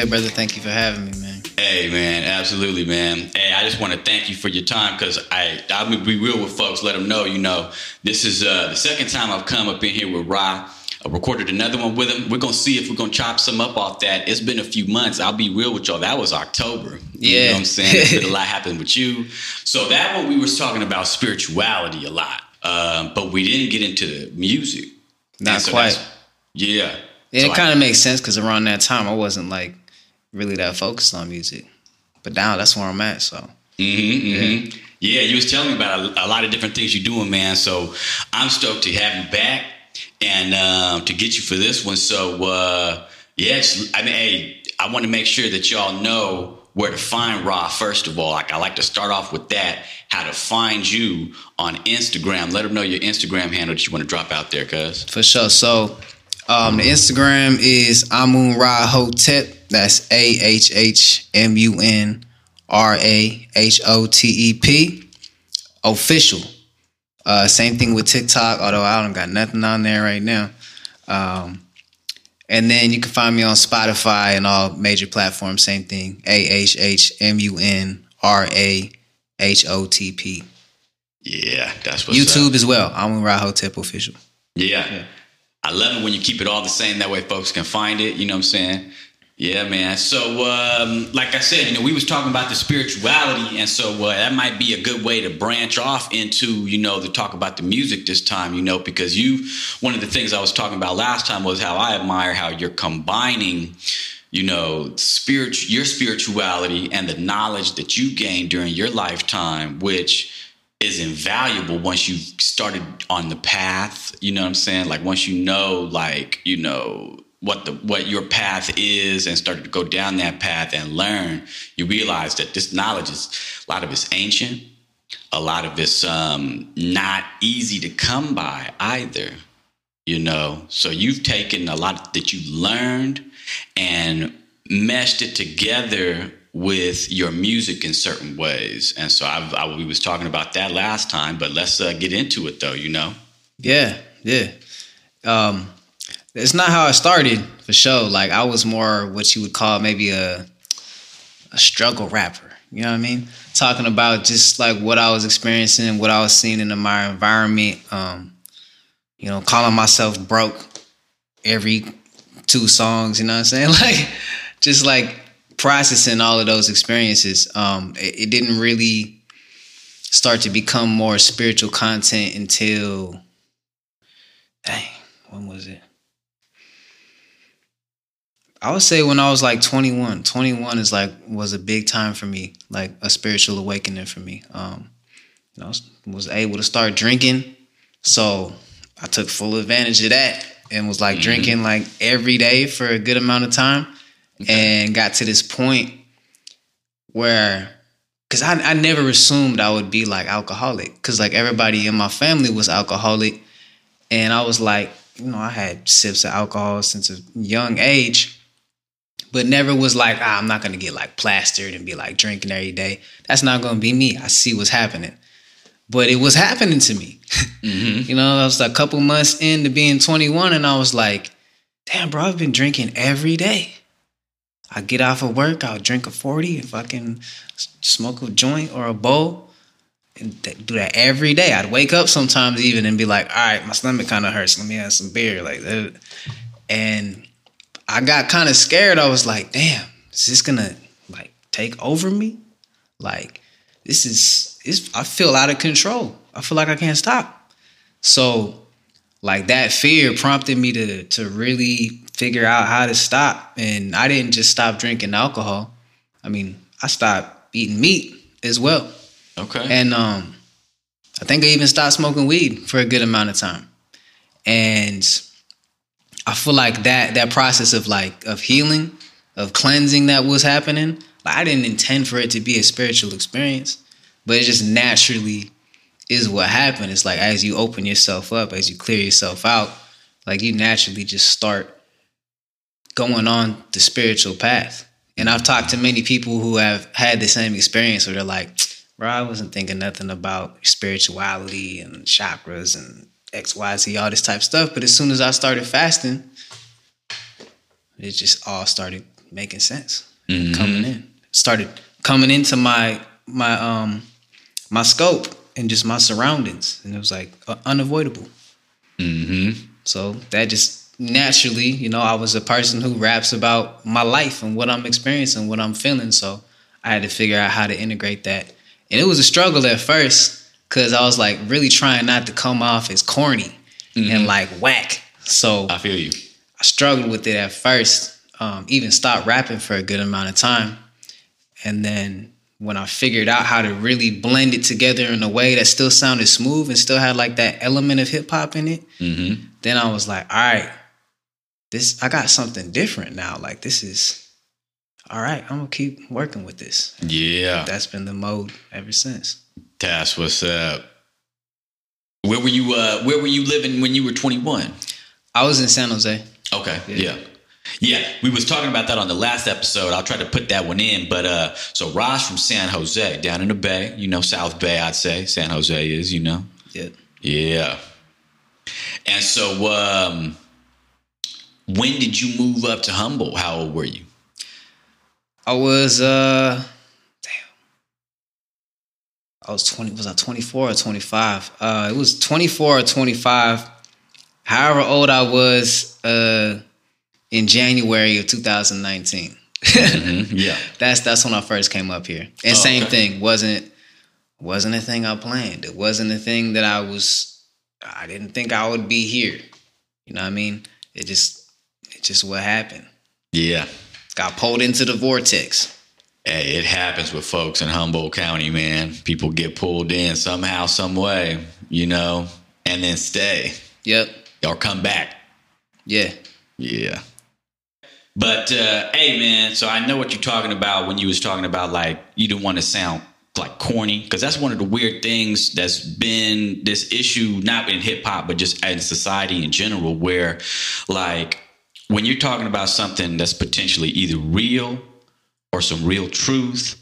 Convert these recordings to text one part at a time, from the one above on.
good, brother? Thank you for having me, man. Hey, man, absolutely, man. Hey, I just want to thank you for your time because I I'm gonna be real with folks. Let them know, you know, this is uh, the second time I've come up in here with Ra. I recorded another one with him. We're gonna see if we're gonna chop some up off that. It's been a few months. I'll be real with y'all. That was October. You Yeah. know what I'm saying? A lot happened with you. So that one we was talking about spirituality a lot. Um, but we didn't get into the music. Not so quite. Yeah. And So it kind of makes sense because around that time I wasn't like really that focused on music, but now that's where I'm at. So Mm-hmm, mm-hmm. Yeah, you was telling me about a, a lot of different things you're doing, man. So I'm stoked to have you back and um, to get you for this one. So uh, yeah, just, I mean, hey, I want to make sure that y'all know where to find Ra. First of all, like I like to start off with that, how to find you on Instagram. Let them know your Instagram handle that you want to drop out there, cuz. for sure. So um, the Instagram is Amun Ra Hotep. That's A H H M U N R A H O T E P official. Uh, same thing with TikTok, although I don't got nothing on there right now. Um, and then you can find me on Spotify and all major platforms. Same thing. A H H M U N R A H O T P. Yeah, that's what YouTube up. as well. Amun Ra Hotep official. Yeah. I love it when you keep it all the same. That way folks can find it. You know what I'm saying? Yeah, man. So, um, like I said, you know, we was talking about the spirituality, and so uh, that might be a good way to branch off into, you know, to talk about the music this time. You know, because you, one of the things I was talking about last time was how I admire how you're combining, you know, spirit, your spirituality and the knowledge that you gained during your lifetime, which is invaluable once you started on the path you know what i'm saying like once you know like you know what the what your path is and started to go down that path and learn you realize that this knowledge is a lot of it's ancient. A lot of it's um not easy to come by either you know? So you've taken a lot that you learned and meshed it together with your music in certain ways. And so I've, I, we was talking about that last time but let's uh, get into it though you know? Yeah, yeah. Um, it's not how I started for sure. Like I was more what you would call maybe a a struggle rapper. You know what I mean? Talking about just like what I was experiencing, what I was seeing in my environment. Um, you know, calling myself broke every two songs. You know what I'm saying? Like just like processing all of those experiences. Um, it, it didn't really start to become more spiritual content until dang, when was it? I would say when I was like 21. 21 is like was a big time for me, like a spiritual awakening for me. Um, you know, I was, was able to start drinking, so I took full advantage of that and was like drinking like every day for a good amount of time, and got to this point where because I, I never assumed I would be like alcoholic because like everybody in my family was alcoholic and I was like you know I had sips of alcohol since a young age but never was like ah, I'm not gonna get like plastered and be like drinking every day that's not gonna be me I see what's happening but it was happening to me mm-hmm. you know I was a couple months into being 21 and I was like damn bro I've been drinking every day I get off of work, I'll drink a 40 if I can smoke a joint or a bowl and do that every day. I'd wake up sometimes even and be like, all right, my stomach kind of hurts. Let me have some beer. Like that. And I got kind of scared. I was like, damn, is this gonna like take over me? Like, this is, is I feel out of control. I feel like I can't stop. So like that fear prompted me to to really figure out how to stop and i didn't just stop drinking alcohol i mean i stopped eating meat as well okay and um i think i even stopped smoking weed for a good amount of time and i feel like that that process of like of healing of cleansing that was happening like i didn't intend for it to be a spiritual experience but it just naturally is what happened. It's like as you open yourself up, as you clear yourself out, like you naturally just start going on the spiritual path. And I've talked to many people who have had the same experience where they're like, bro, I wasn't thinking nothing about spirituality and chakras and XYZ, all this type of stuff. But as soon as I started fasting, it just all started making sense. Mhm. Coming in. Started coming into my my um my scope and just my surroundings. And it was like uh, unavoidable. Mm-hmm. So that just naturally, you know, I was a person who raps about my life and what I'm experiencing, what I'm feeling. So I had to figure out how to integrate that. And it was a struggle at first because I was like really trying not to come off as corny and like whack. So I feel you. I struggled with it at first, um, even stopped rapping for a good amount of time. And then when I figured out how to really blend it together in a way that still sounded smooth and still had like that element of hip hop in it, Mm-hmm. then I was like, all right, this I got something different now. Like this is all right, I'm gonna keep working with this. Yeah, That's been the mode ever since. That's what's up. Where were you? Uh, where were you living when you were 21? I was in San Jose. Okay. Yeah. Yeah. yeah. we was talking about that on the last episode. I'll try to put that one in. But uh so Ra's from San Jose, down in the Bay, you know, South Bay, I'd say. San Jose is, you know. Yeah. Yeah. And so um when did you move up to Humboldt? How old were you? I was uh damn. I was 20 was I 24 or 25? Uh it was 24 or 25. However old I was uh in January of 2019. Mhm, Yeah. that's that's when I first came up here. And Oh, same okay. thing, wasn't wasn't a thing I planned. It wasn't a thing that I was I didn't think I would be here. You know what I mean? It just it just what happened. Yeah. Got pulled into the vortex. Hey, it happens with folks in Humboldt County, man. People get pulled in somehow, some way, you know, and then stay Yep. or come back. Yeah. Yeah. But uh, hey, man. So I know what you're talking about when you was talking about like you didn't want to sound like corny because that's one of the weird things that's been this issue not in hip hop but just in society in general where like when you're talking about something that's potentially either real or some real truth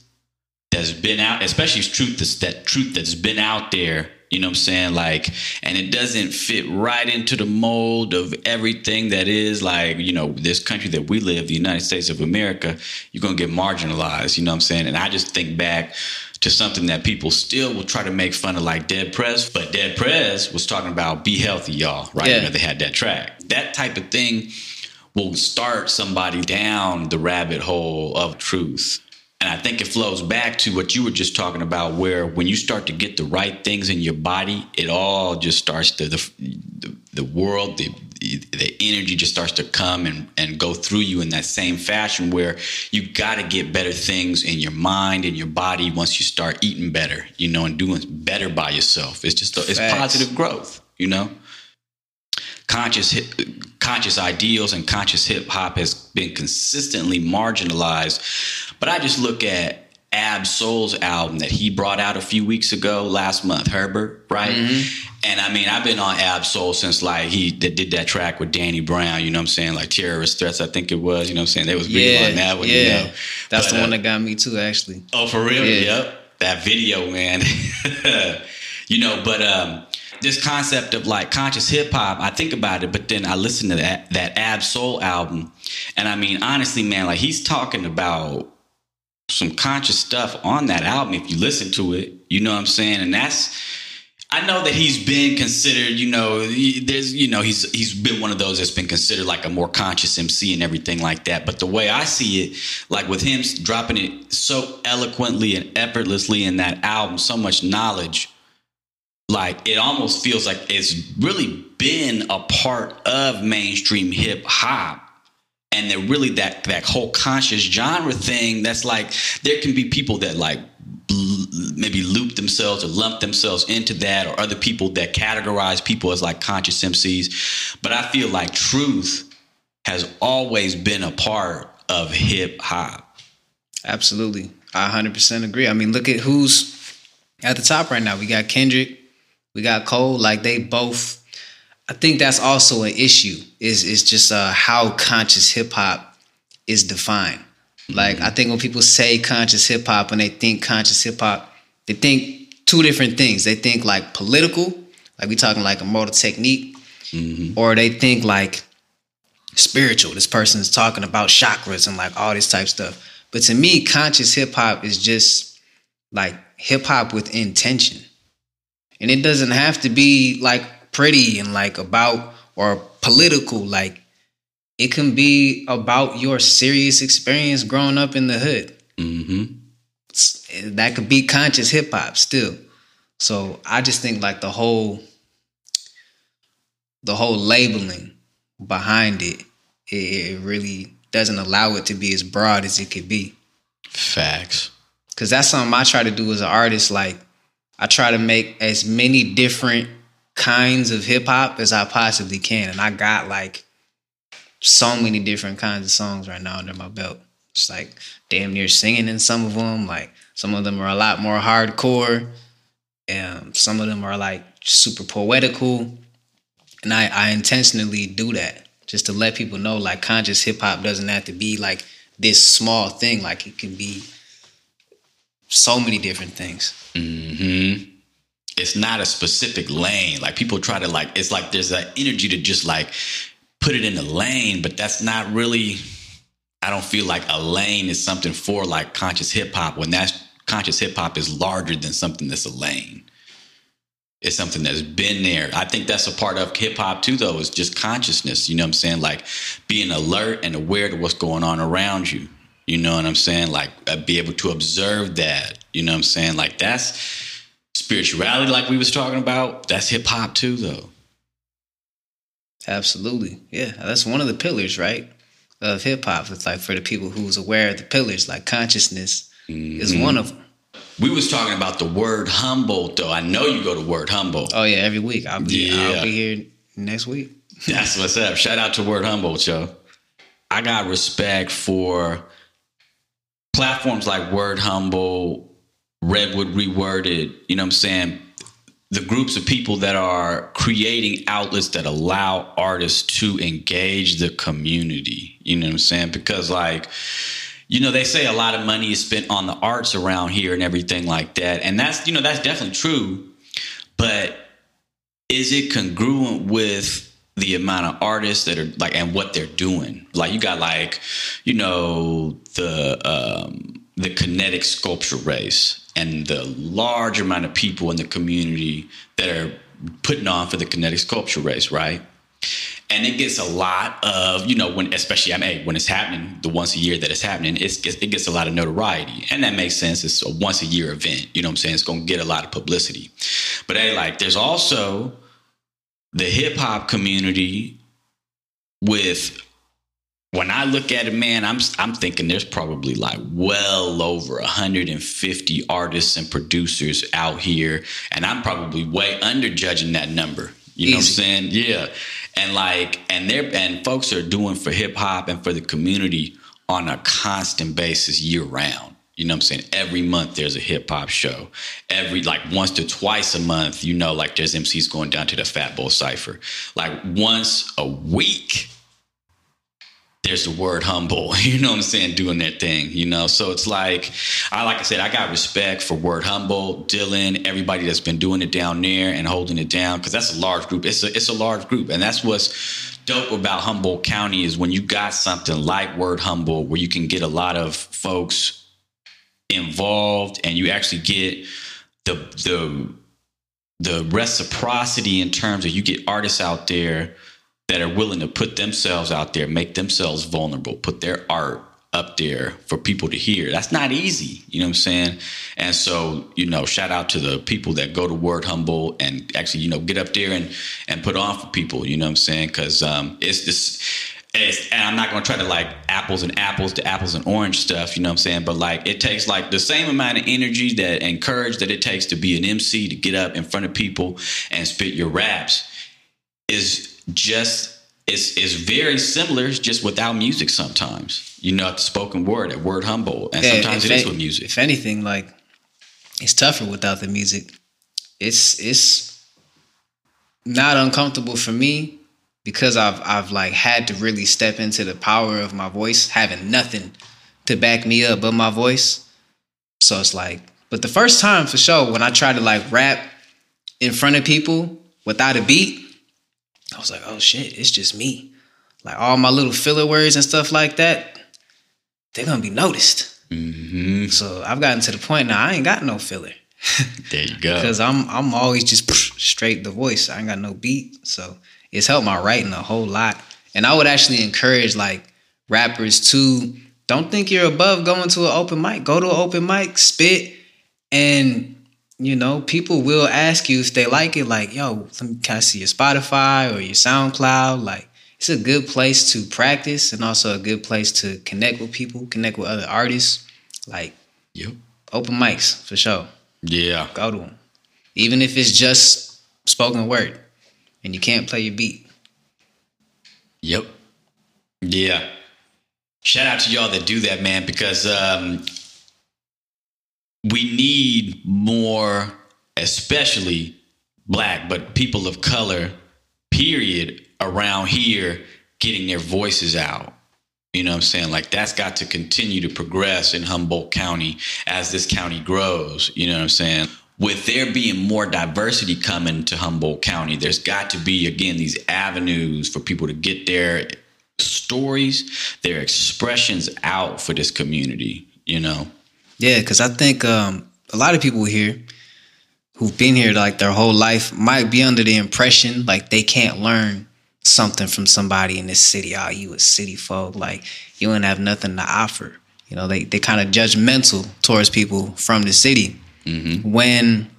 that's been out, especially truth that's that truth that's been out there. You know what I'm saying? Like, and it doesn't fit right into the mold of everything that is like, you know, this country that we live, the United States of America, you're gonna get marginalized, you know what I'm saying? And I just think back to something that people still will try to make fun of like Dead Prez, but Dead Prez was talking about be healthy, y'all, right? Yeah. You know, they had that track. That type of thing will start somebody down the rabbit hole of truth. And I think it flows back to what you were just talking about, where when you start to get the right things in your body, it all just starts to the the, the world, the the energy just starts to come and, and go through you in that same fashion where you got to get better things in your mind and your body once you start eating better, you know, and doing better by yourself. It's just it's Facts. positive growth, you know conscious conscious ideals and conscious hip hop has been consistently marginalized. But I just look at Ab Soul's album that he brought out a few weeks ago, last month, Herbert, right? And I mean, I've been on Ab Soul since like he did, did that track with Danny Brown, you know what I'm saying? Like terrorist threats, I think it was, you know what I'm saying? They was big Yeah. on that one, yeah. you know. That's But, the one uh, that got me too, actually. Oh, for real? Yeah. Yep. That video, man. you know, but um this concept of like conscious hip hop, I think about it, but then I listen to that that Ab Soul album, and I mean, honestly, man, like he's talking about some conscious stuff on that album. If you listen to it, you know what I'm saying, and that's. I know that he's been considered, you know, there's, you know, he's he's been one of those that's been considered like a more conscious MC and everything like that. But the way I see it, like with him dropping it so eloquently and effortlessly in that album, so much knowledge, like it almost feels like it's really been a part of mainstream hip hop. And they're really that that whole conscious genre thing. That's like there can be people that like maybe loop themselves or lump themselves into that, or other people that categorize people as like conscious MCs. But I feel like truth has always been a part of hip hop. Absolutely. I 100% agree. I mean, look at who's at the top right now. We got Kendrick, we got Cole. Like they both I think that's also an issue is is just uh how conscious hip hop is defined. Like I think when people say conscious hip hop and they think conscious hip hop, they think two different things. They think like political, like we talking like a motor technique, or they think like spiritual. This person's talking about chakras and like all this type stuff. But to me, conscious hip hop is just like hip hop with intention. And it doesn't have to be like pretty and like about or political. Like it can be about your serious experience growing up in the hood. Mm-hmm. That could be conscious hip hop still. So I just think like the whole the whole labeling behind it, it, it really doesn't allow it to be as broad as it could be. Facts. Cause that's something I try to do as an artist. Like I try to make as many different kinds of hip hop as I possibly can. And I got like so many different kinds of songs right now under my belt. It's like damn near singing in some of them. Like some of them are a lot more hardcore. And some of them are like super poetical. And I, I intentionally do that just to let people know like conscious hip hop doesn't have to be like this small thing. Like it can be so many different things. Mm-hmm. It's not a specific lane. Like people try to like, it's like there's that energy to just like put it in a lane, but that's not really. I don't feel like a lane is something for like conscious hip hop when that's conscious hip hop is larger than something that's a lane. It's something that's been there. I think that's a part of hip hop too, though, is just consciousness. You know what I'm saying? Like being alert and aware to what's going on around you. You know what I'm saying? Like uh, be able to observe that. You know what I'm saying? Like that's spirituality, like we was talking about. That's hip hop too, though. Absolutely. Yeah. That's one of the pillars, right? Of hip hop. It's like for the people who's aware of the pillars, like consciousness is one of them. We was talking about the Word Humboldt, though. I know you go to Word Humboldt. Oh yeah, every week. I'll be Yeah. I'll be here next week. That's what's up. Shout out to Word Humboldt, Joe. I got respect for platforms like Word Humboldt, Redwood Reworded, you know what I'm saying? The groups of people that are creating outlets that allow artists to engage the community. You know what I'm saying? Because, like, you know, they say a lot of money is spent on the arts around here and everything like that. And that's, you know, that's definitely true. But is it congruent with the amount of artists that are like and what they're doing. Like you got like you know the um the kinetic sculpture race and the large amount of people in the community that are putting on for the kinetic sculpture race right? And it gets a lot of you know when especially I mean when it's happening the once a year that it's happening it's, it gets a lot of notoriety. And that makes sense. It's a once a year event. You know what I'm saying? It's going to get a lot of publicity. But hey like there's also the hip hop community with when I look at it, man, I'm I'm thinking there's probably like well over 150 artists and producers out here, and I'm probably way under judging that number. You know Easy. what I'm saying? Yeah, and like, and they're and folks are doing for hip hop and for the community on a constant basis year round. You know what I'm saying? Every month there's a hip hop show. Every like once to twice a month, you know, like there's MCs going down to the Fatbol Cipher. Like once a week, there's the Word Humboldt. You know what I'm saying? Doing that thing, you know? So it's like, I like I said, I got respect for Word Humboldt, Dylan, everybody that's been doing it down there and holding it down, because that's a large group. It's a it's a large group. And that's what's dope about Humboldt County is when you got something like Word Humboldt where you can get a lot of folks involved and you actually get the the the reciprocity in terms of you get artists out there that are willing to put themselves out there, make themselves vulnerable, put their art up there for people to hear. That's not easy, you know what I'm saying? And so, you know, shout out to the people that go to Word Humboldt and actually, you know, get up there and and put on for people, you know what I'm saying? Cuz um it's this it's, and I'm not going to try to like apples and apples to apples and orange stuff, you know what I'm saying? But like it takes like the same amount of energy that and courage that it takes to be an MC to get up in front of people and spit your raps is just it's it's very similar, it's just without music sometimes. You know, at the spoken word, at Word Humboldt, and Yeah, sometimes it is with music. If anything, like it's tougher without the music. It's it's not uncomfortable for me because I've I've like had to really step into the power of my voice, having nothing to back me up but my voice. So it's like, but the first time for sure, when I tried to like rap in front of people without a beat, I was like, oh shit, it's just me. like all my little filler words and stuff like that, they're gonna be noticed. hmm So I've gotten to the point now I ain't got no filler There you go. because I'm I'm always just straight the voice. I ain't got no beat, so it's helped my writing a whole lot. And I would actually encourage like rappers to don't think you're above going to an open mic. Go to an open mic, spit, and you know people will ask you if they like it. Like, yo, let me can I see your Spotify or your SoundCloud? Like, it's a good place to practice and also a good place to connect with people, connect with other artists. Like Yep. open mics for sure Yeah. go to them. Even if it's just spoken word and you can't play your beat. Yep. Yeah. Shout out to y'all that do that, man, because um, we need more, especially black, but people of color, period, around here getting their voices out. You know what I'm saying? Like that's got to continue to progress in Humboldt County as this county grows. You know what I'm saying? With there being more diversity coming to Humboldt County, there's got to be, again, these avenues for people to get their stories, their expressions out for this community, you know? Yeah, because I think um, a lot of people here who've been here like their whole life might be under the impression like they can't learn something from somebody in this city. Oh, you a city folk, like you don't have nothing to offer. You know, they they kind of judgmental towards people from the city Mm-hmm. when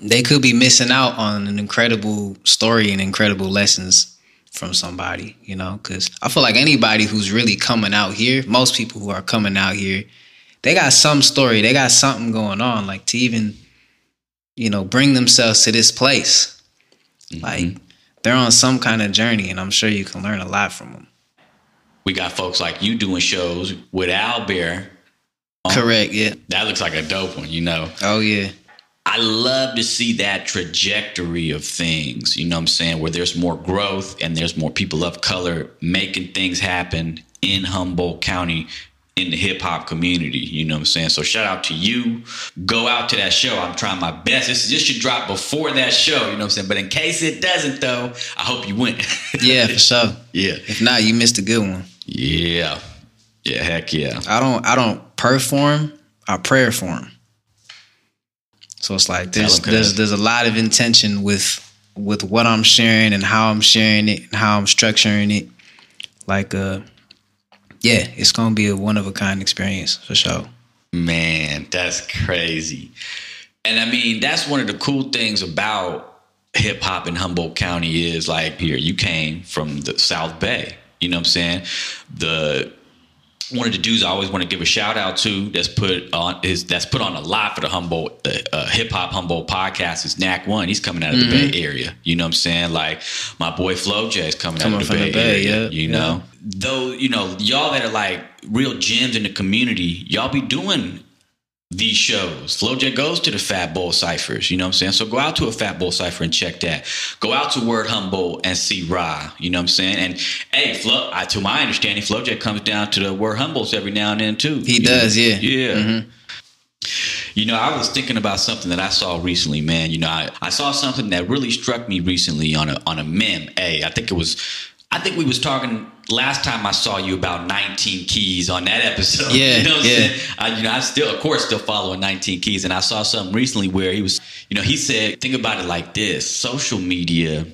they could be missing out on an incredible story and incredible lessons from somebody. You know, because I feel like anybody who's really coming out here, most people who are coming out here, they got some story, they got something going on, like to even you know bring themselves to this place. Mm-hmm. Like they're on some kind of journey, and I'm sure you can learn a lot from them. We got folks like you doing shows with Al Bear. Correct. Yeah. That looks like a dope one, you know? Oh yeah. I love to see that trajectory of things, you know what I'm saying, where there's more growth and there's more people of color making things happen in Humboldt County in the hip hop community, you know what I'm saying? So shout out to you. Go out to that show. I'm trying my best. This, this should drop before that show, you know what I'm saying? But in case it doesn't though, I hope you went. Yeah, for sure. yeah. If not, you missed a good one. Yeah. Yeah, heck yeah. I don't I don't perform, I prayer form. So it's like there's there's there's a lot of intention with with what I'm sharing and how I'm sharing it and how I'm structuring it. Like uh yeah, it's gonna be a one of a kind experience for sure. Man, that's crazy. And I mean, that's one of the cool things about hip hop in Humboldt County is like here, you came from the South Bay. You know what I'm saying? The one of the dudes I always want to give a shout out to that's put on is that's put on a lot for the Humboldt the uh, hip hop Humboldt podcast is Knack One. He's coming out of the Bay Area. You know what I'm saying? Like my boy Flo J is coming, Coming out of the from Bay, the Bay, Area. yeah, you yeah. know, though you know y'all that are like real gems in the community, y'all be doing these shows. Flo J goes to the Fatbol ciphers, you know what I'm saying? So go out to a Fatbol cipher and check that. Go out to Word Humboldt and see Ra, you know what I'm saying? And hey, Flo, I, to my understanding, Flo J comes down to the Word Humboldts every now and then too. He does, know? yeah. Yeah. Mhm. You know, I was thinking about something that I saw recently, man. You know, I, I saw something that really struck me recently on a on a meme. Hey, I think it was I think we was talking last time I saw you about 19 keys on that episode. Yeah, you know yeah. I'm saying? I, you know, I still, of course, still following 19 keys, and I saw something recently where he was, you know, he said, think about it like this: social media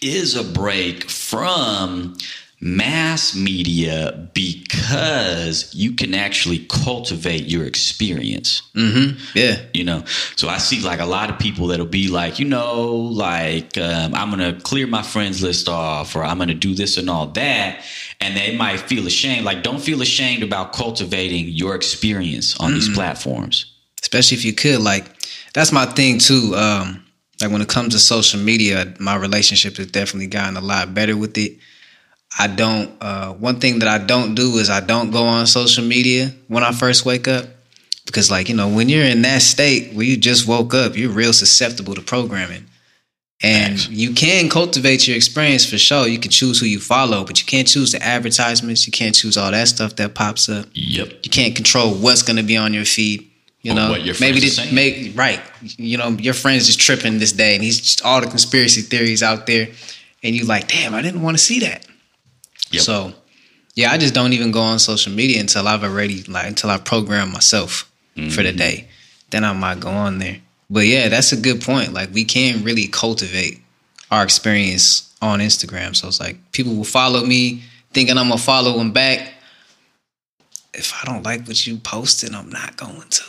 is a break from mass media because you can actually cultivate your experience. Mm-hmm. Yeah. you know? So i see like a lot of people that'll be like you know like um, i'm gonna clear my friends list off or i'm gonna do this and all that. And they might feel ashamed like don't feel ashamed about cultivating your experience on these platforms. Especially if you could like that's my thing too um like when it comes to social media my relationship has definitely gotten a lot better with it i don't uh one thing that i don't do is i don't go on social media when i first wake up. Because like you know when you're in that state where you just woke up you're real susceptible to programming. And you can cultivate your experience for sure. You can choose who you follow but you can't choose the advertisements. You can't choose all that stuff that pops up. Yep. You can't control what's going to be on your feed. You know, what your maybe this make right. You know, your friend's just tripping this day, and he's just all the conspiracy theories out there, and you're like, damn, I didn't want to see that. Yep. So yeah, I just don't even go on social media until I've already like until I program myself for the mm-hmm. day. Then I might go on there. But yeah, that's a good point. Like we can really cultivate our experience on Instagram. So it's like people will follow me thinking I'm gonna follow them back. If I don't like what you posted, I'm not going to.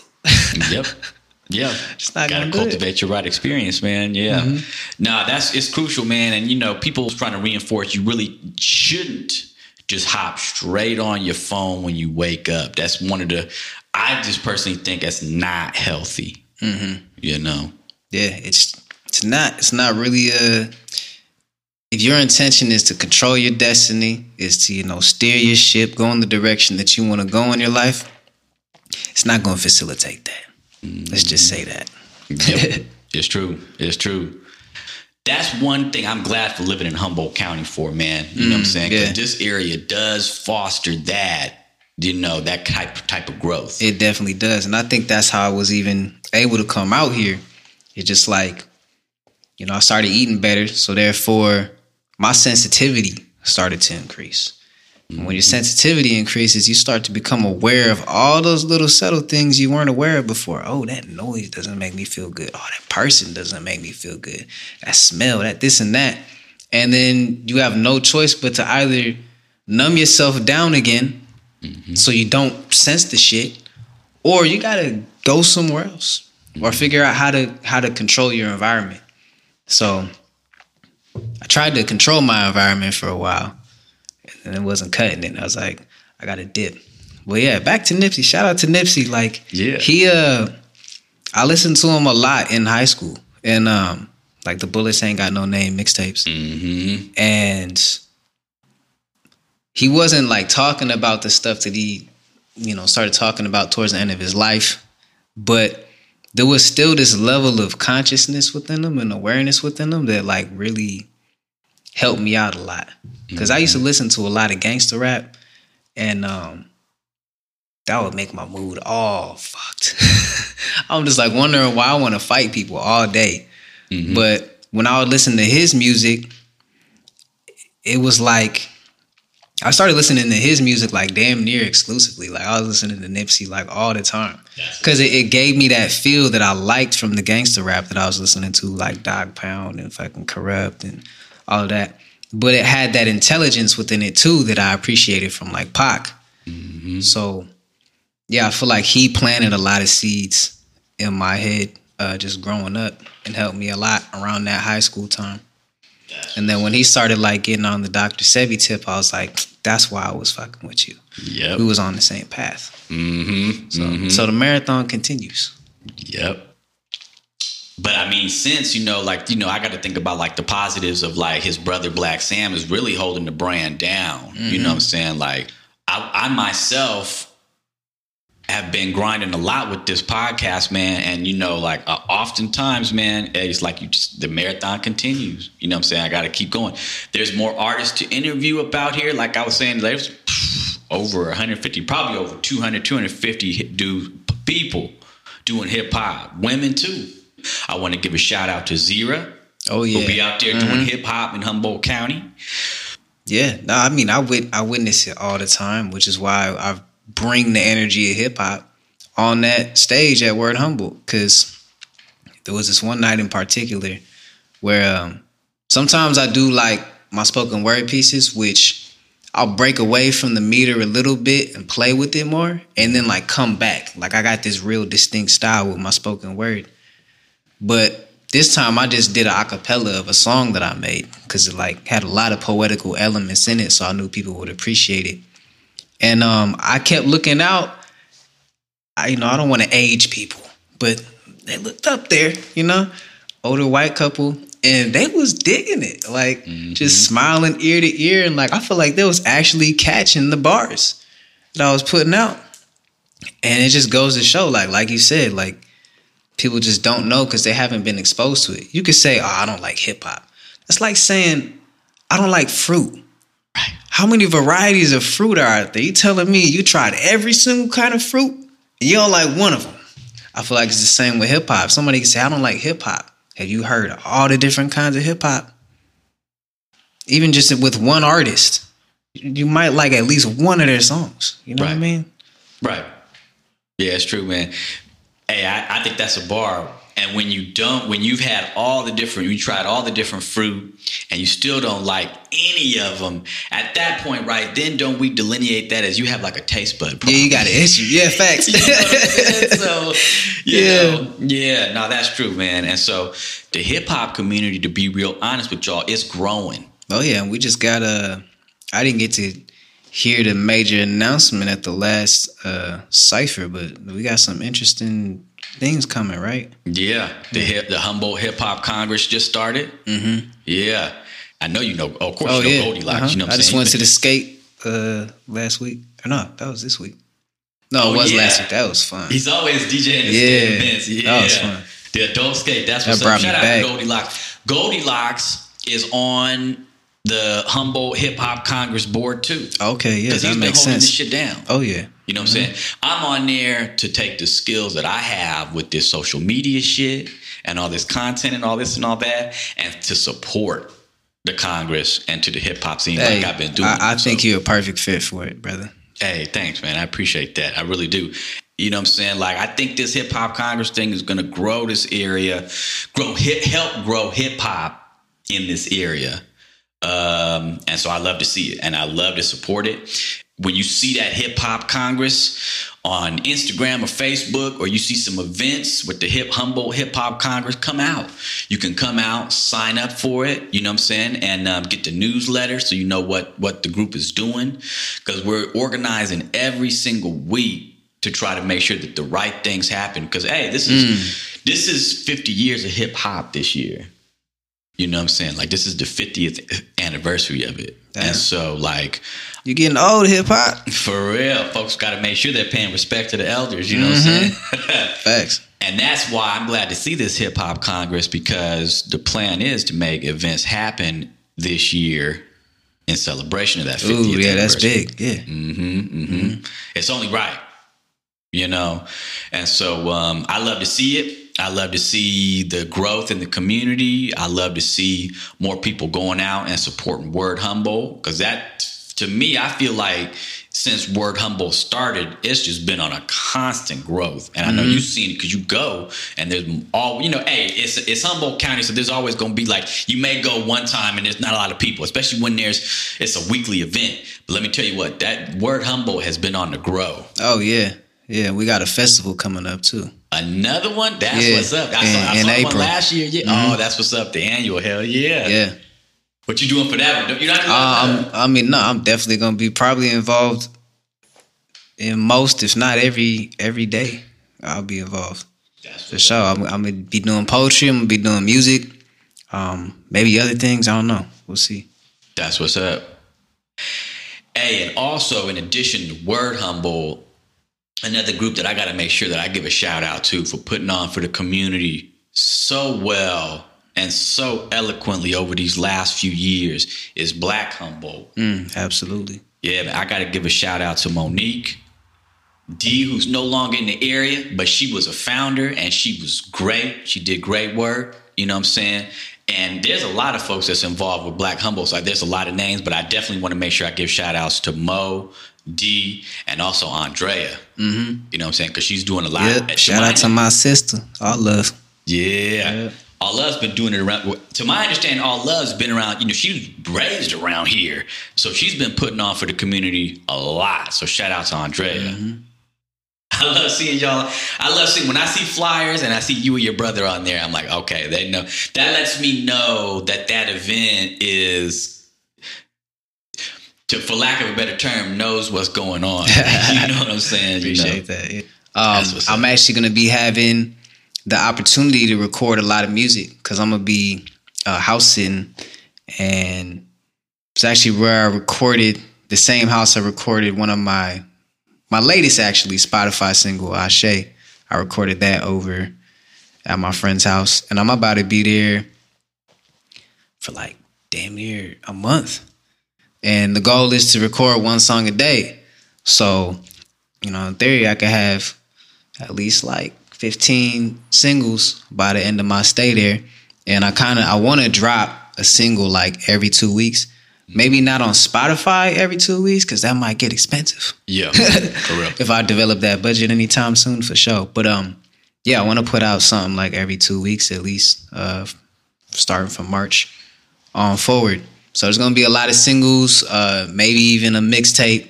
yep. Yeah. It's not Gotta gonna it. cultivate your right experience, man. Yeah. Mm-hmm. Nah, that's it's crucial, man. And you know, people trying to reinforce you really shouldn't just hop straight on your phone when you wake up. That's one of the I just personally think that's not healthy. Mm-hmm. You know. Yeah, it's it's not it's not really a if your intention is to control your destiny, is to, you know, steer your ship, go in the direction that you want to go in your life, it's not gonna facilitate that. Let's just say that. Yep. it's true. It's true. That's one thing I'm glad for living in Humboldt County for, man. You know what I'm mm, saying? 'Cause yeah. this area does foster that, you know, that type type of growth. It definitely does. And I think that's how I was even able to come out here. It's just like, you know, I started eating better. So therefore, my sensitivity started to increase. When your sensitivity increases, you start to become aware of all those little subtle things you weren't aware of before. Oh, that noise doesn't make me feel good. Oh, that person doesn't make me feel good. That smell, that this and that. And then you have no choice but to either numb yourself down again mm-hmm. so you don't sense the shit, or you gotta go somewhere else or mm-hmm. figure out how to how to control your environment. So I tried to control my environment for a while, and it wasn't cutting it. I was like, I got to dip. Well, yeah, back to Nipsey. Shout out to Nipsey. Like, Yeah. he uh, I listened to him a lot in high school, and um, like the Bullets Ain't Got No Name mixtapes Mm-hmm. and he wasn't like talking about the stuff that he you know started talking about towards the end of his life but there was still this level of consciousness within him and awareness within him that like really helped me out a lot. Because i used to listen to a lot of gangster rap and um that would make my mood all fucked. I'm just like wondering why i want to fight people all day. Mm-hmm. but when I would listen to his music, it was like I started listening to his music like damn near exclusively. Like I was listening to Nipsey like all the time. Because it, it gave me that feel that I liked from the gangster rap that I was listening to, like Dogg Pound and fucking Kurupt and all of that. But it had that intelligence within it too that I appreciated from like Pac. So yeah, I feel like he planted a lot of seeds in my head uh, just growing up and helped me a lot around that high school time. And then when he started like getting on the Dr. Sebi tip, I was like, that's why I was fucking with you. Yep. We was on the same path. Mm-hmm. So, so the marathon continues. Yep. But I mean, since you know, like you know, I got to think about like the positives of like his brother Blacc Sam is really holding the brand down. You know what I'm saying? Like I, I myself have been grinding a lot with this podcast, man, and you know, like uh, oftentimes, man, it's like you just the marathon continues. You know what I'm saying? I got to keep going. There's more artists to interview about here. Like I was saying, there's over 150, probably over 200, 250 hit- do people doing hip hop. Women too. I want to give a shout out to Zira. Oh yeah, Who'll be out there doing hip hop in Humboldt County. yeah. No, I mean, I wit- I witness it all the time, which is why I bring the energy of hip hop on that stage at Word Humboldt. Because there was this one night in particular where um, sometimes I do like my spoken word pieces, which I'll break away from the meter a little bit and play with it more, and then like come back. Like I got this real distinct style with my spoken word. But this time I just did a acapella of a song that I made because it like had a lot of poetical elements in it, so I knew people would appreciate it. And um, I kept looking out. I, you know, I don't want to age people, but they looked up there, you know, older white couple, and they was digging it, like just smiling ear to ear, and like I feel like they was actually catching the bars that I was putting out. And it just goes to show, like, like you said, like people just don't know because they haven't been exposed to it. You could say, "Oh, I don't like hip hop." That's like saying, "I don't like fruit." Right. How many varieties of fruit are out there? You telling me you tried every single kind of fruit and you don't like one of them? I feel like it's the same with hip hop. Somebody can say, "I don't like hip hop." Have you heard all the different kinds of hip hop? Even just with one artist, you might like at least one of their songs. You know what I Right. mean? Right. Yeah, it's true, man. Hey, I, I think that's a bar. And when you don't, when you've had all the different, you tried all the different fruit, and you still don't like any of them, at that point, right? Then don't we delineate that as you have like a taste bud? Problem. Yeah, you got an issue. Yeah, facts. You know what I'm saying? so, you Yeah. know, yeah, no, that's true, man. And so, the hip hop community, to be real honest with y'all, is growing. Oh yeah, we just got a. I didn't get to hear the major announcement at the last uh, cipher, but we got some interesting things coming, right? Yeah, the hip, the Humboldt Hip Hop Congress just started. Mm-hmm. Yeah, I know you know. Oh, of course, Oh you know yeah, Goldilocks. Uh-huh. You know, what I just saying? went to the skate uh, last week. Or no, that was this week. No, Oh, it was yeah. last week. That was fun. He's always DJing the Yeah, skate events. Yeah, that was fun. the adult skate. That's That what's brought up. me Shout out back. to Goldilocks. Goldilocks is on the Humboldt Hip Hop Congress board too, Okay, yeah, because that he's been makes holding sense. this shit down. Oh yeah, You know what I'm saying? Mm-hmm. I'm on there to take the skills that I have with this social media shit and all this content and all this and all that, and to support the Congress and to the hip hop scene hey, like I've been doing. I, I So- think you're a perfect fit for it, brother. Hey, thanks, man. I appreciate that. I really do. You know what I'm saying? Like, I think this hip hop Congress thing is going to grow this area, grow hip, help grow hip hop in this area. Um, and so I love to see it and I love to support it. When you see that hip hop Congress on Instagram or Facebook, or you see some events with the hip Humboldt Hip Hop Congress, come out. You can come out, sign up for it. You know what I'm saying, and um, get the newsletter so you know what what the group is doing. Because we're organizing every single week to try to make sure that the right things happen. Because hey, this is this is 50 years of hip hop this year. You know what I'm saying? Like this is the 50th anniversary of it. Damn. And so like You getting old, hip hop? for real, folks got to make sure they're paying respect to the elders, you know what I'm saying? Facts. and that's why I'm glad to see this hip hop congress because the plan is to make events happen this year in celebration of that 50th Ooh, yeah, that's big. Yeah. Mm-hmm, mm-hmm. It's only right, you know. And so um, I love to see it. I love to see the growth in the community. I love to see more people going out and supporting Word Humboldt because that, to me, I feel like since Word Humboldt started, it's just been on a constant growth. And I know mm-hmm. you've seen it because you go and there's all you know. Hey, it's it's Humboldt County, so there's always going to be like you may go one time and there's not a lot of people, especially when there's it's a weekly event. But let me tell you what, that Word Humboldt has been on the grow. Oh yeah. Yeah, we got a festival coming up too. Another one? That's Yeah, what's up. I in- saw, I saw one last year. Yeah. Oh, that's what's up. The annual. Hell yeah. Yeah. What you doing for that one? You're not doing Um? I mean, no, I'm definitely gonna be probably involved in most, if not every, every day. I'll be involved That's for sure. I'm, I'm gonna be doing poetry. I'm gonna be doing music. Um, maybe other things. I don't know. We'll see. That's what's up. Hey, and also in addition to Word Humboldt, another group that I got to make sure that I give a shout out to for putting on for the community so well and so eloquently over these last few years is Black Humboldt. Mm, absolutely. Yeah, I got to give a shout out to Monique D, who's no longer in the area, but she was a founder and she was great. She did great work. You know what I'm saying? And there's a lot of folks that's involved with Black Humboldt. So there's a lot of names, but I definitely want to make sure I give shout outs to Mo, D, and also Andrea. Mm-hmm. You know what I'm saying? Because she's doing a lot. Yeah. To Shout out to my sister. All love. yeah. Yeah. All Love's been doing it around. To my understanding, All Love's been around. You know, she was raised around here, so she's been putting on for the community a lot. So shout out to Andrea. I love seeing y'all. I love seeing when I see flyers and I see you and your brother on there. I'm like, okay, they know. That lets me know that that event is, to for lack of a better term, knows what's going on. you know what I'm saying? You know? Appreciate that. Yeah. Um, I'm up. actually gonna be having the opportunity to record a lot of music because I'm gonna be uh, house sitting, and it's actually where I recorded the same house I recorded one of my my latest actually Spotify single Ashe. I recorded that over at my friend's house, and I'm about to be there for like damn near a month. And the goal is to record one song a day. So, you know, in theory, I could have at least like 15 singles by the end of my stay there. And I kind of I want to drop a single like every two weeks, Maybe not on Spotify every two weeks because that might get expensive. Yeah, for real. if I develop that budget anytime soon, for sure. But um, yeah, I want to put out something like every two weeks at least, uh, starting from March on forward. So there's gonna be a lot of singles, uh, maybe even a mixtape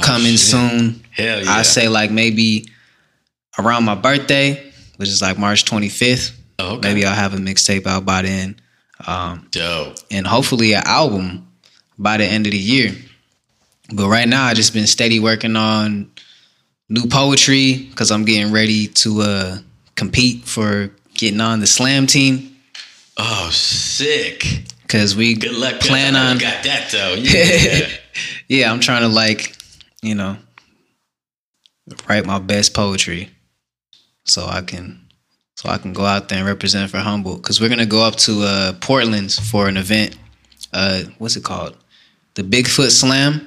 coming Oh, shit. soon. Hell yeah. I say like maybe around my birthday, which is like March 25th. Oh, okay. Maybe I'll have a mixtape out by then, Dope. and hopefully an album by the end of the year. But right now, I just been steady working on new poetry because I'm getting ready to uh, compete for getting on the slam team. Oh, sick. Because we Good luck. plan on got that though. Yeah. yeah, I'm trying to like, you know, write my best poetry so I can so I can go out there and represent for Humboldt cuz we're going to go up to uh Portland for an event. Uh what's it called? The Bigfoot Slam.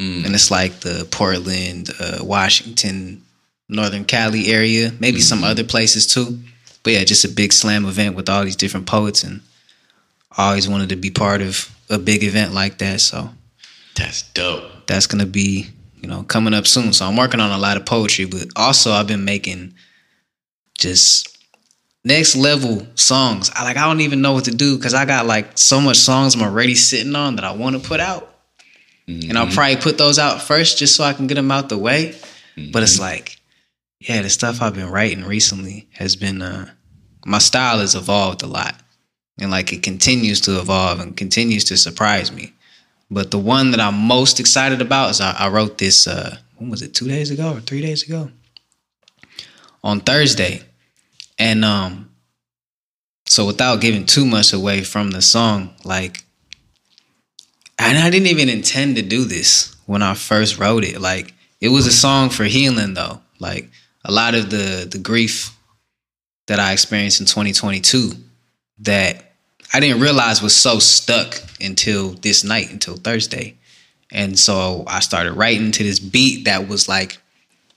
And it's like the Portland, uh, Washington, Northern Cali area, maybe some other places too. But yeah, just a big slam event with all these different poets and I always wanted to be part of a big event like that, so That's dope. that's gonna be you know coming up soon. So I'm working on a lot of poetry, but also I've been making just next level songs. I like I don't even know what to do because I got like so much songs I'm already sitting on that I want to put out, and I'll probably put those out first just so I can get them out the way. But it's like, yeah, the stuff I've been writing recently has been uh my style has evolved a lot. And like it continues to evolve and continues to surprise me. But the one that I'm most excited about is I, I wrote this uh when was it, two days ago or three days ago? On Thursday. And um so without giving too much away from the song, like and I didn't even intend to do this when I first wrote it. Like it was a song for healing though. Like a lot of the the grief that I experienced in 2022 that I didn't realize was so stuck until this night, until Thursday. And so I started writing to this beat that was like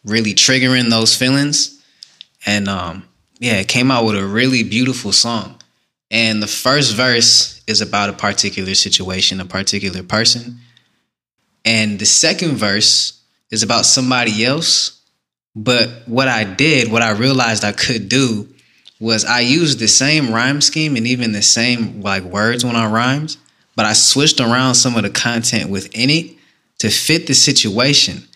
really triggering those feelings. And um yeah, it came out with a really beautiful song. And the first verse is about a particular situation, a particular person. And the second verse is about somebody else. But what I did, what I realized I could do was I used the same rhyme scheme and even the same like words when I rhymed, but I switched around some of the content within it to fit the situation.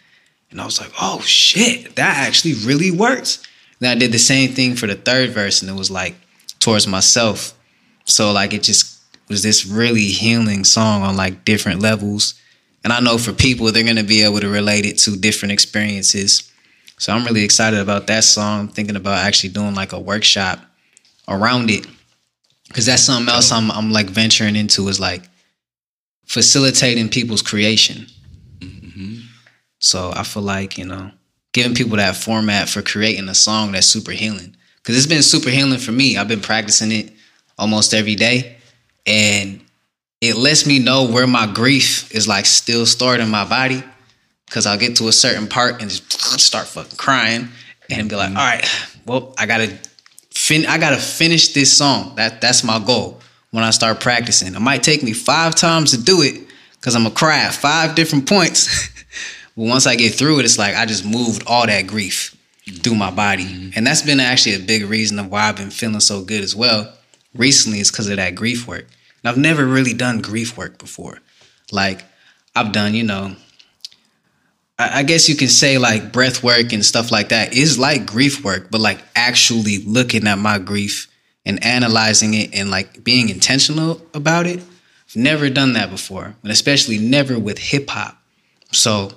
And I was like, oh shit, that actually really works. Then I did the same thing for the third verse, and it was like towards myself. So like it just was this really healing song on like different levels. And I know for people, they're gonna be able to relate it to different experiences. So I'm really excited about that song. I'm thinking about actually doing like a workshop around it. Cause that's something else I'm I'm like venturing into is like facilitating people's creation. Mm-hmm. So I feel like, you know, giving people that format for creating a song that's super healing. Cause it's been super healing for me. I've been practicing it almost every day. And it lets me know where my grief is like still stored in my body. Cause I'll get to a certain part and just start fucking crying and be like, mm-hmm. all right, well, I gotta fin I gotta finish this song. That that's my goal when I start practicing. It might take me five times to do it because I'm gonna cry at five different points. but once I get through it, it's like I just moved all that grief through my body. Mm-hmm. And that's been actually a big reason of why I've been feeling so good as well. Recently is because of that grief work. And I've never really done grief work before. Like I've done, you know, I I guess you can say like breath work and stuff like that is like grief work, but like actually looking at my grief and analyzing it and like being intentional about it. I've never done that before, and especially never with hip hop. So,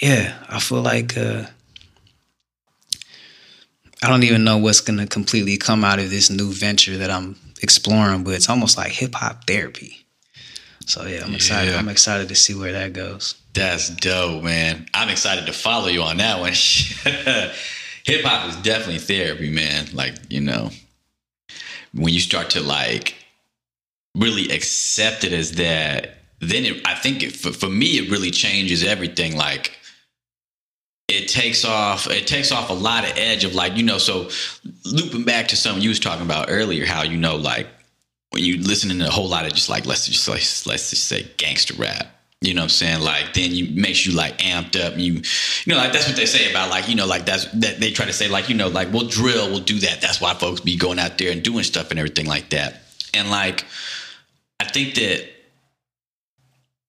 yeah, I feel like uh, I don't even know what's gonna completely come out of this new venture that I'm exploring, but it's almost like hip hop therapy. So yeah, I'm excited. Yeah. I'm excited to see where that goes. That's dope, man. I'm excited to follow you on that one. Hip hop is definitely therapy, man. Like, you know, when you start to like really accept it as that, then it, I think it, for, for me, it really changes everything. Like, it takes off it takes off a lot of edge of like you know so looping back to something you was talking about earlier how you know like when you listening to a whole lot of just like let's just like let's just say gangster rap. You know what I'm saying? Like then you makes you like amped up. You, you know, like that's what they say about like you know like that's that they try to say like you know like we'll drill, we'll do that. That's why folks be going out there and doing stuff and everything like that. And like I think that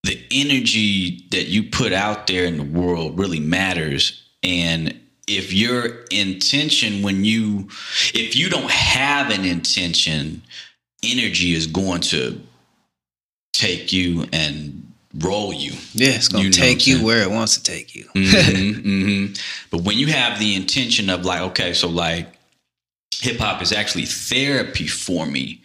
the energy that you put out there in the world really matters. And if your intention when you if you don't have an intention, energy is going to take you and roll you. Yeah, it's gonna You know what I'm take you where it wants to take you. hmm hmm But when you have the intention of like, okay, so like hip hop is actually therapy for me.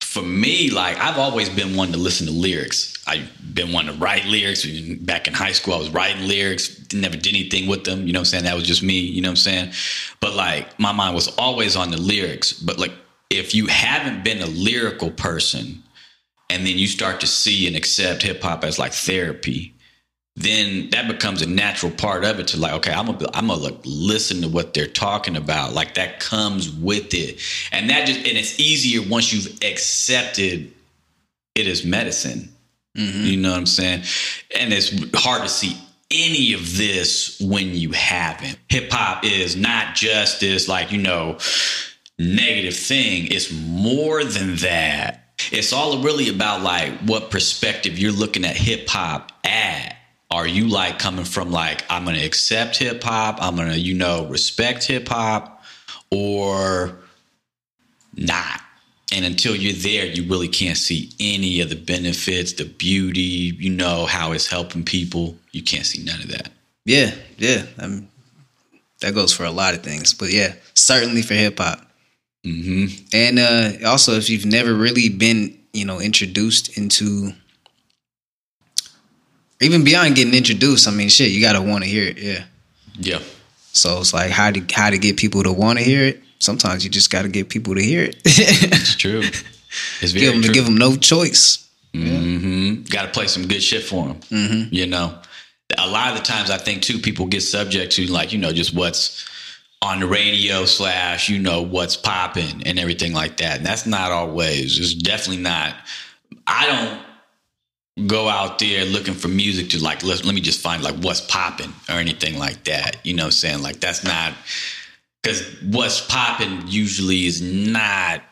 For me, like I've always been one to listen to lyrics. I've been one to write lyrics. Back in high school, I was writing lyrics, never did anything with them. You know what I'm saying? That was just me, you know what I'm saying? But like my mind was always on the lyrics. But like if you haven't been a lyrical person and then you start to see and accept hip hop as like therapy, then that becomes a natural part of it to like, okay, I'm gonna, I'm gonna listen to what they're talking about. Like that comes with it, and that just and it's easier once you've accepted it as medicine. Mm-hmm. You know what I'm saying? And it's hard to see any of this when you haven't. Hip hop is not just this like you know negative thing. It's more than that. It's all really about like what perspective you're looking at hip hop at. Are you like coming from like I'm gonna accept hip hop, I'm gonna, you know, respect hip hop, or not? And until you're there, you really can't see any of the benefits, the beauty, you know, how it's helping people. You can't see none of that. Yeah, yeah. I that goes for a lot of things, but yeah, certainly for hip hop. Hmm And uh, also, if you've never really been, you know, introduced into, even beyond getting introduced, I mean, shit, you gotta want to hear it. Yeah. Yeah. So it's like how to how to get people to want to hear it. Sometimes you just got to get people to hear it. It's true. It's very give them true. give them no choice. hmm Got to play some good shit for them. Mm-hmm. You know, a lot of the times I think too people get subject to like you know just what's on the radio slash you know what's popping and everything like that. And that's not always. It's definitely not. I don't go out there looking for music to like let, let me just find like what's popping or anything like that. You know, what I'm saying like that's not because what's popping usually is not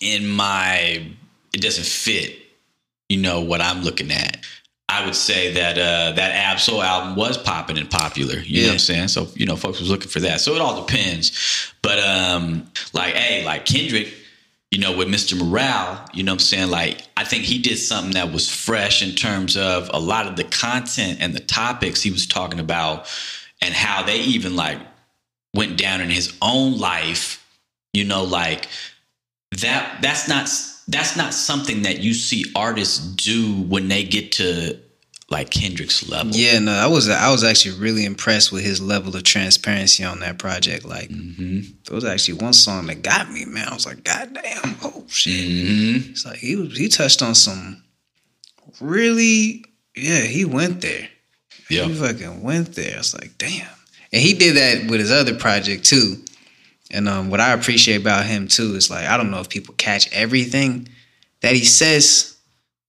in my. It doesn't fit you know what I'm looking at. I would say that uh, that Ab Soul album was popping and popular. You know what I'm saying? So you know, folks was looking for that. So it all depends. But um, like, hey, like Kendrick, you know, with Mr. Morale, you know what I'm saying? Like, I think he did something that was fresh in terms of a lot of the content and the topics he was talking about, and how they even like went down in his own life. You know, like that. That's not that's not something that you see artists do when they get to like Kendrick's level. Yeah, no, I was I was actually really impressed with his level of transparency on that project. Like, hmm there was actually one song that got me, man. I was like, God damn, oh shit! hmm It's like he was he touched on some really, yeah, he went there. Yeah. He fucking went there. It's like, damn. And he did that with his other project too. And um, what I appreciate about him too is like I don't know if people catch everything that he says.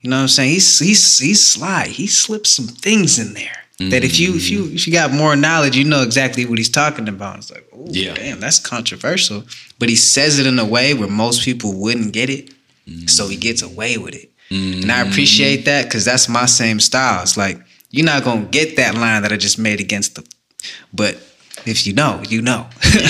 You know what I'm saying? He's he's he's sly. He slips some things in there that if you if you mm. if you got more knowledge, you know exactly what he's talking about. It's like, oh Yeah. damn, that's controversial. But he says it in a way where most people wouldn't get it, so he gets mm. away with it. And I appreciate mm. that because that's my same style. It's like you're not gonna get that line that I just made against the, but if you know, you know.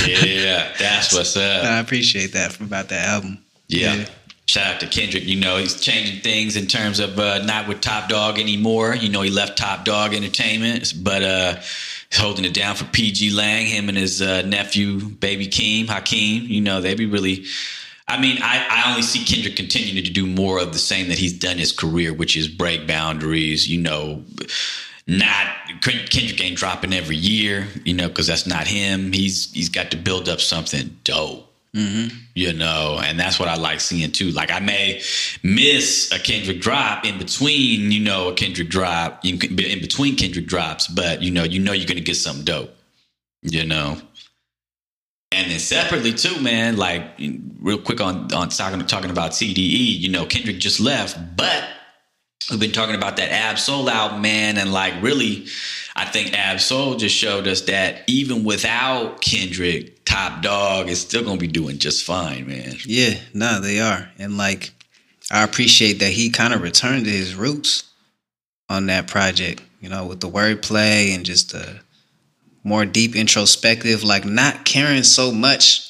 yeah, that's what's up. I appreciate that from about that album. Yeah. Shout out to Kendrick. You know, he's changing things in terms of uh, not with Top Dawg anymore. You know, he left Top Dawg Entertainment, but uh, he's holding it down for pgLang, him and his uh, nephew, Baby Keem, Hakeem. You know, they be really. I mean, I, I only see Kendrick continuing to do more of the same that he's done his career, which is break boundaries, you know, not Kendrick ain't dropping every year, you know, because that's not him. He's he's got to build up something dope mm-hmm. you know, and that's what I like seeing too. Like I may miss a Kendrick drop in between, you know, a Kendrick drop in, in between Kendrick drops, but you know, you know, you're gonna get something dope, you know. And then separately too, man, like real quick on on talking talking about TDE, you know, Kendrick just left, but we've been talking about that Ab Soul album, man, and like really, I think Ab Soul just showed us that even without Kendrick, Top Dawg is still gonna be doing just fine, man. Yeah, no, they are, and like I appreciate that he kind of returned to his roots on that project, you know, with the wordplay and just the more deep introspective, like not caring so much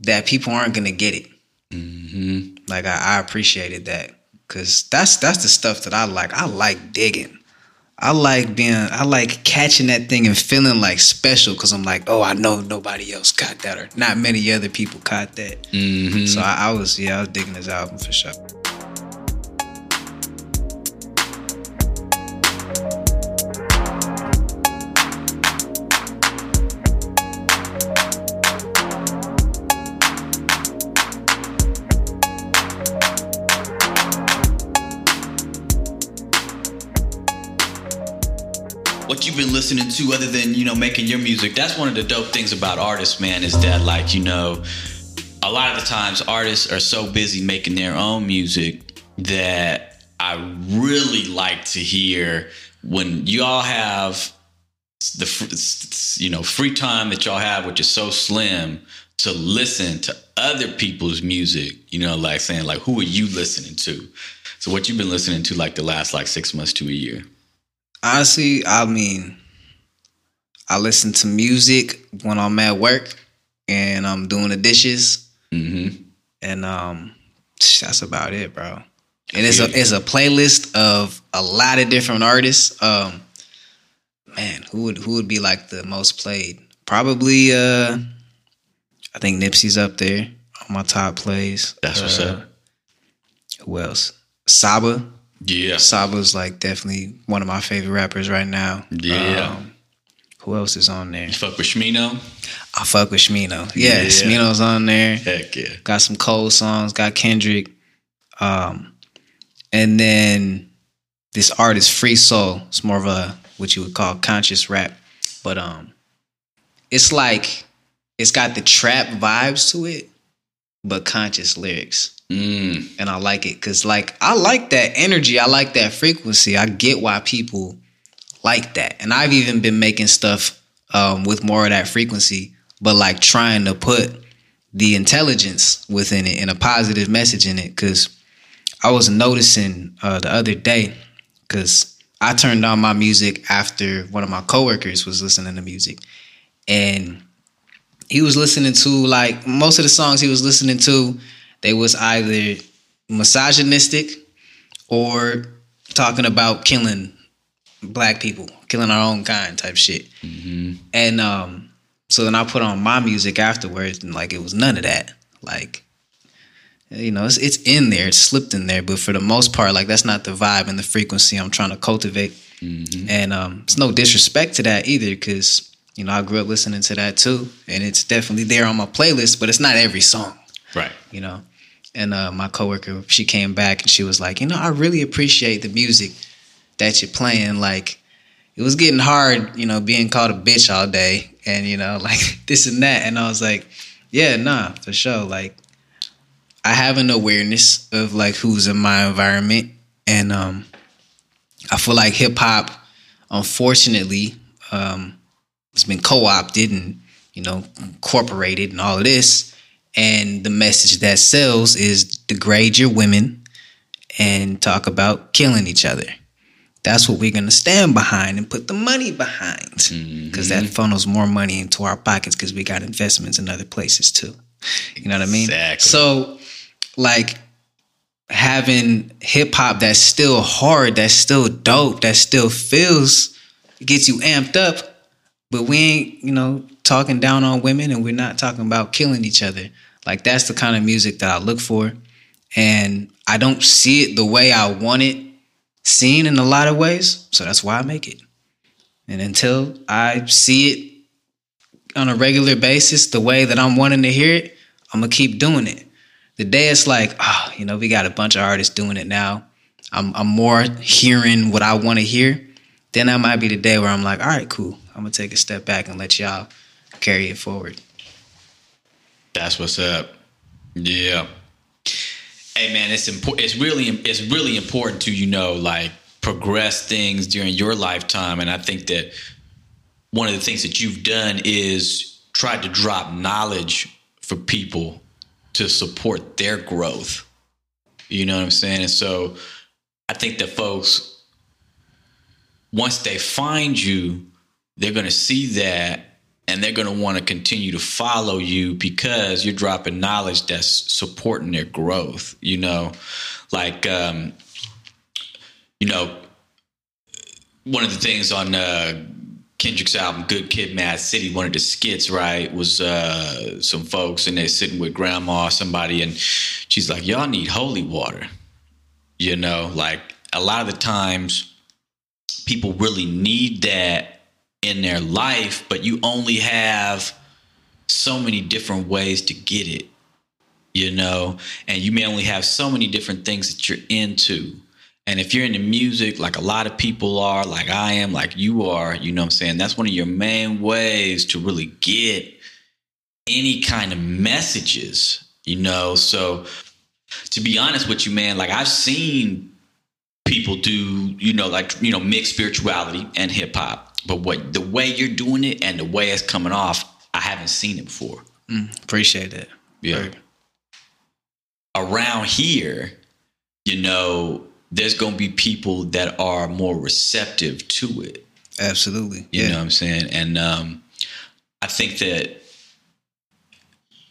that people aren't gonna get it. Mm-hmm. Like I, I appreciated that because that's that's the stuff that I like. I like digging. I like being. I like catching that thing and feeling like special because I'm like, oh, I know nobody else caught that or not many other people caught that. Mm-hmm. So I, I was yeah, I was digging this album for sure. You've been listening to other than you know making your music that's one of the dope things about artists man is that like you know a lot of the times artists are so busy making their own music that i really like to hear when y'all have the you know free time that y'all have which is so slim to listen to other people's music you know like saying like who are you listening to? So what you've been listening to like the last like six months to a year Honestly, I mean, I listen to music when I'm at work and I'm doing the dishes, mm-hmm. and um, that's about it, bro. And it's a it's a playlist of a lot of different artists. Um, man, who would who would be like the most played? Probably, uh, I think Nipsey's up there on my top plays. That's what's Uh, up. Who else? Saba. Yeah. Saba's like definitely one of my favorite rappers right now. Yeah. Um, who else is on there? You fuck with Smino? I fuck with Smino. Yeah, Yeah. Smino's on there. Heck yeah. Got some Cole songs. Got Kendrick. Um, and then this artist, Free Soul. It's more of a what you would call conscious rap, but um, it's like it's got the trap vibes to it, but conscious lyrics Mm. and I like it because like I like that energy. I like that frequency. I get why people like that, and I've even been making stuff um, with more of that frequency, but like trying to put the intelligence within it and a positive message in it. Because I was noticing uh, the other day because I turned on my music after one of my coworkers was listening to music, and he was listening to like most of the songs he was listening to they was either misogynistic or talking about killing black people, killing our own kind type shit. And um, so then I put on my music afterwards, and like it was none of that. Like, you know, it's it's in there, it's slipped in there, but for the most part, like that's not the vibe and the frequency I'm trying to cultivate. And um, it's no disrespect to that either, because you know I grew up listening to that too, and it's definitely there on my playlist, but it's not every song Right. you know. And uh, my coworker, she came back and she was like, you know, I really appreciate the music that you're playing. Like, it was getting hard, you know, being called a bitch all day, and you know, like this and that. And I was like, yeah, nah, for sure. Like, I have an awareness of like who's in my environment, and um, I feel like hip hop, unfortunately, um, has been co-opted and you know incorporated and all of this and the message that sells is degrade your women and talk about killing each other. That's what we're going to stand behind and put the money behind mm-hmm. because that funnels more money into our pockets because we got investments in other places too. You know what I mean? Exactly. So, like, having hip hop that's still hard, that's still dope, that still feels, gets you amped up, but we ain't, you know, talking down on women and we're not talking about killing each other. Like that's the kind of music that I look for. And I don't see it the way I want it seen in a lot of ways. So that's why I make it. And until I see it on a regular basis, the way that I'm wanting to hear it, I'm gonna keep doing it. The day it's like, oh, you know, we got a bunch of artists doing it now. I'm I'm more hearing what I want to hear. Then that might be the day where I'm like, all right, cool. I'm gonna take a step back and let y'all carry it forward. That's what's up. Yeah. Hey man, it's important. It's really it's really important to you know like progress things during your lifetime, and I think that one of the things that you've done is tried to drop knowledge for people to support their growth. You know what I'm saying? And so I think that folks, once they find you, they're going to see that and they're going to want to continue to follow you because you're dropping knowledge that's supporting their growth. You know, like, um, you know, one of the things on uh, Kendrick's album Good Kid Mad City, one of the skits, right, was uh, some folks and they're sitting with grandma or somebody and she's like, Y'all need holy water. You know, like a lot of the times people really need that in their life, but you only have so many different ways to get it, you know, and you may only have so many different things that you're into. And if you're into music, like a lot of people are, like I am, like you are, you know what I'm saying? That's one of your main ways to really get any kind of messages, you know? So to be honest with you, man, like I've seen people do, you know, like, you know, mix spirituality and hip hop. But what the way you're doing it and the way it's coming off, I haven't seen it before. Mm, appreciate it. Yeah. Very- Around here, you know, there's going to be people that are more receptive to it. Absolutely. You yeah. know what I'm saying? And um, I think that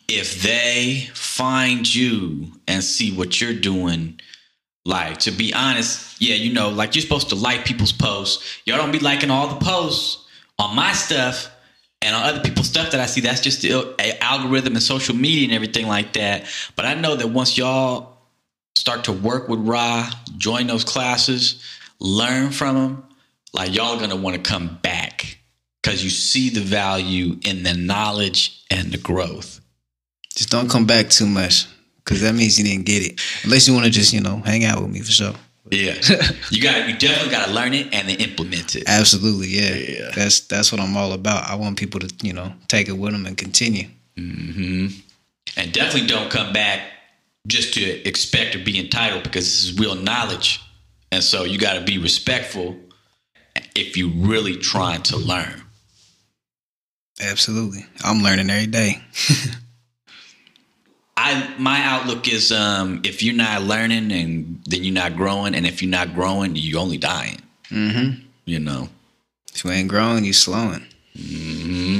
if they find you and see what you're doing, like to be honest, yeah, you know, like you're supposed to like people's posts. Y'all don't be liking all the posts on my stuff and on other people's stuff that I see. That's just the algorithm and social media and everything like that. But I know that once y'all start to work with Ra, join those classes, learn from them, like y'all gonna want to come back because you see the value in the knowledge and the growth. Just don't come back too much because that means you didn't get it. Unless you want to just, you know, hang out with me for sure. Yeah, you got you definitely got to learn it and then implement it. Absolutely. Yeah. Yeah. That's that's what I'm all about. I want people to, you know, take it with them and continue. hmm And definitely don't come back just to expect or be entitled because this is real knowledge, and so you got to be respectful if you're really trying to learn. Absolutely. I'm learning every day. I my outlook is um if you're not learning and then you're not growing and if you're not growing you're only dying mm-hmm. you know If you ain't growing, you slowing. hmm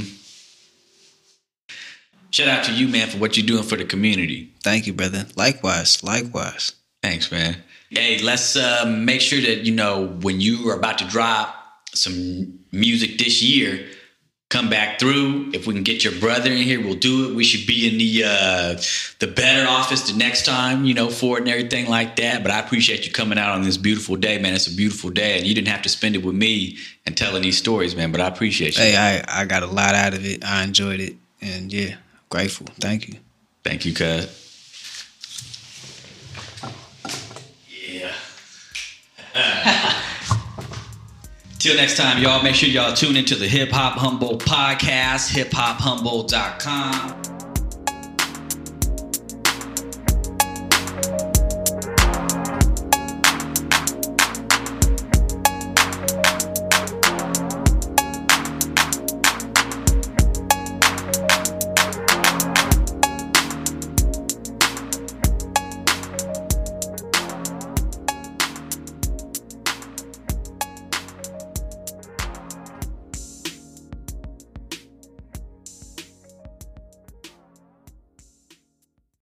shout out to you man for what you're doing for the community Thank you, brother. Likewise. Likewise. thanks man hey let's uh, make sure that you know when you are about to drop some music this year come back through if we can get your brother in here we'll do it we should be in the uh the better office the next time you know for it and everything like that but i appreciate you coming out on this beautiful day man it's a beautiful day and you didn't have to spend it with me and telling these stories man but i appreciate you Hey, I, I got a lot out of it. I enjoyed it. And yeah, grateful. Thank you. thank you cuz yeah Till next time, y'all, make sure y'all tune into the Hip Hop Humboldt podcast, hiphophumboldt.com.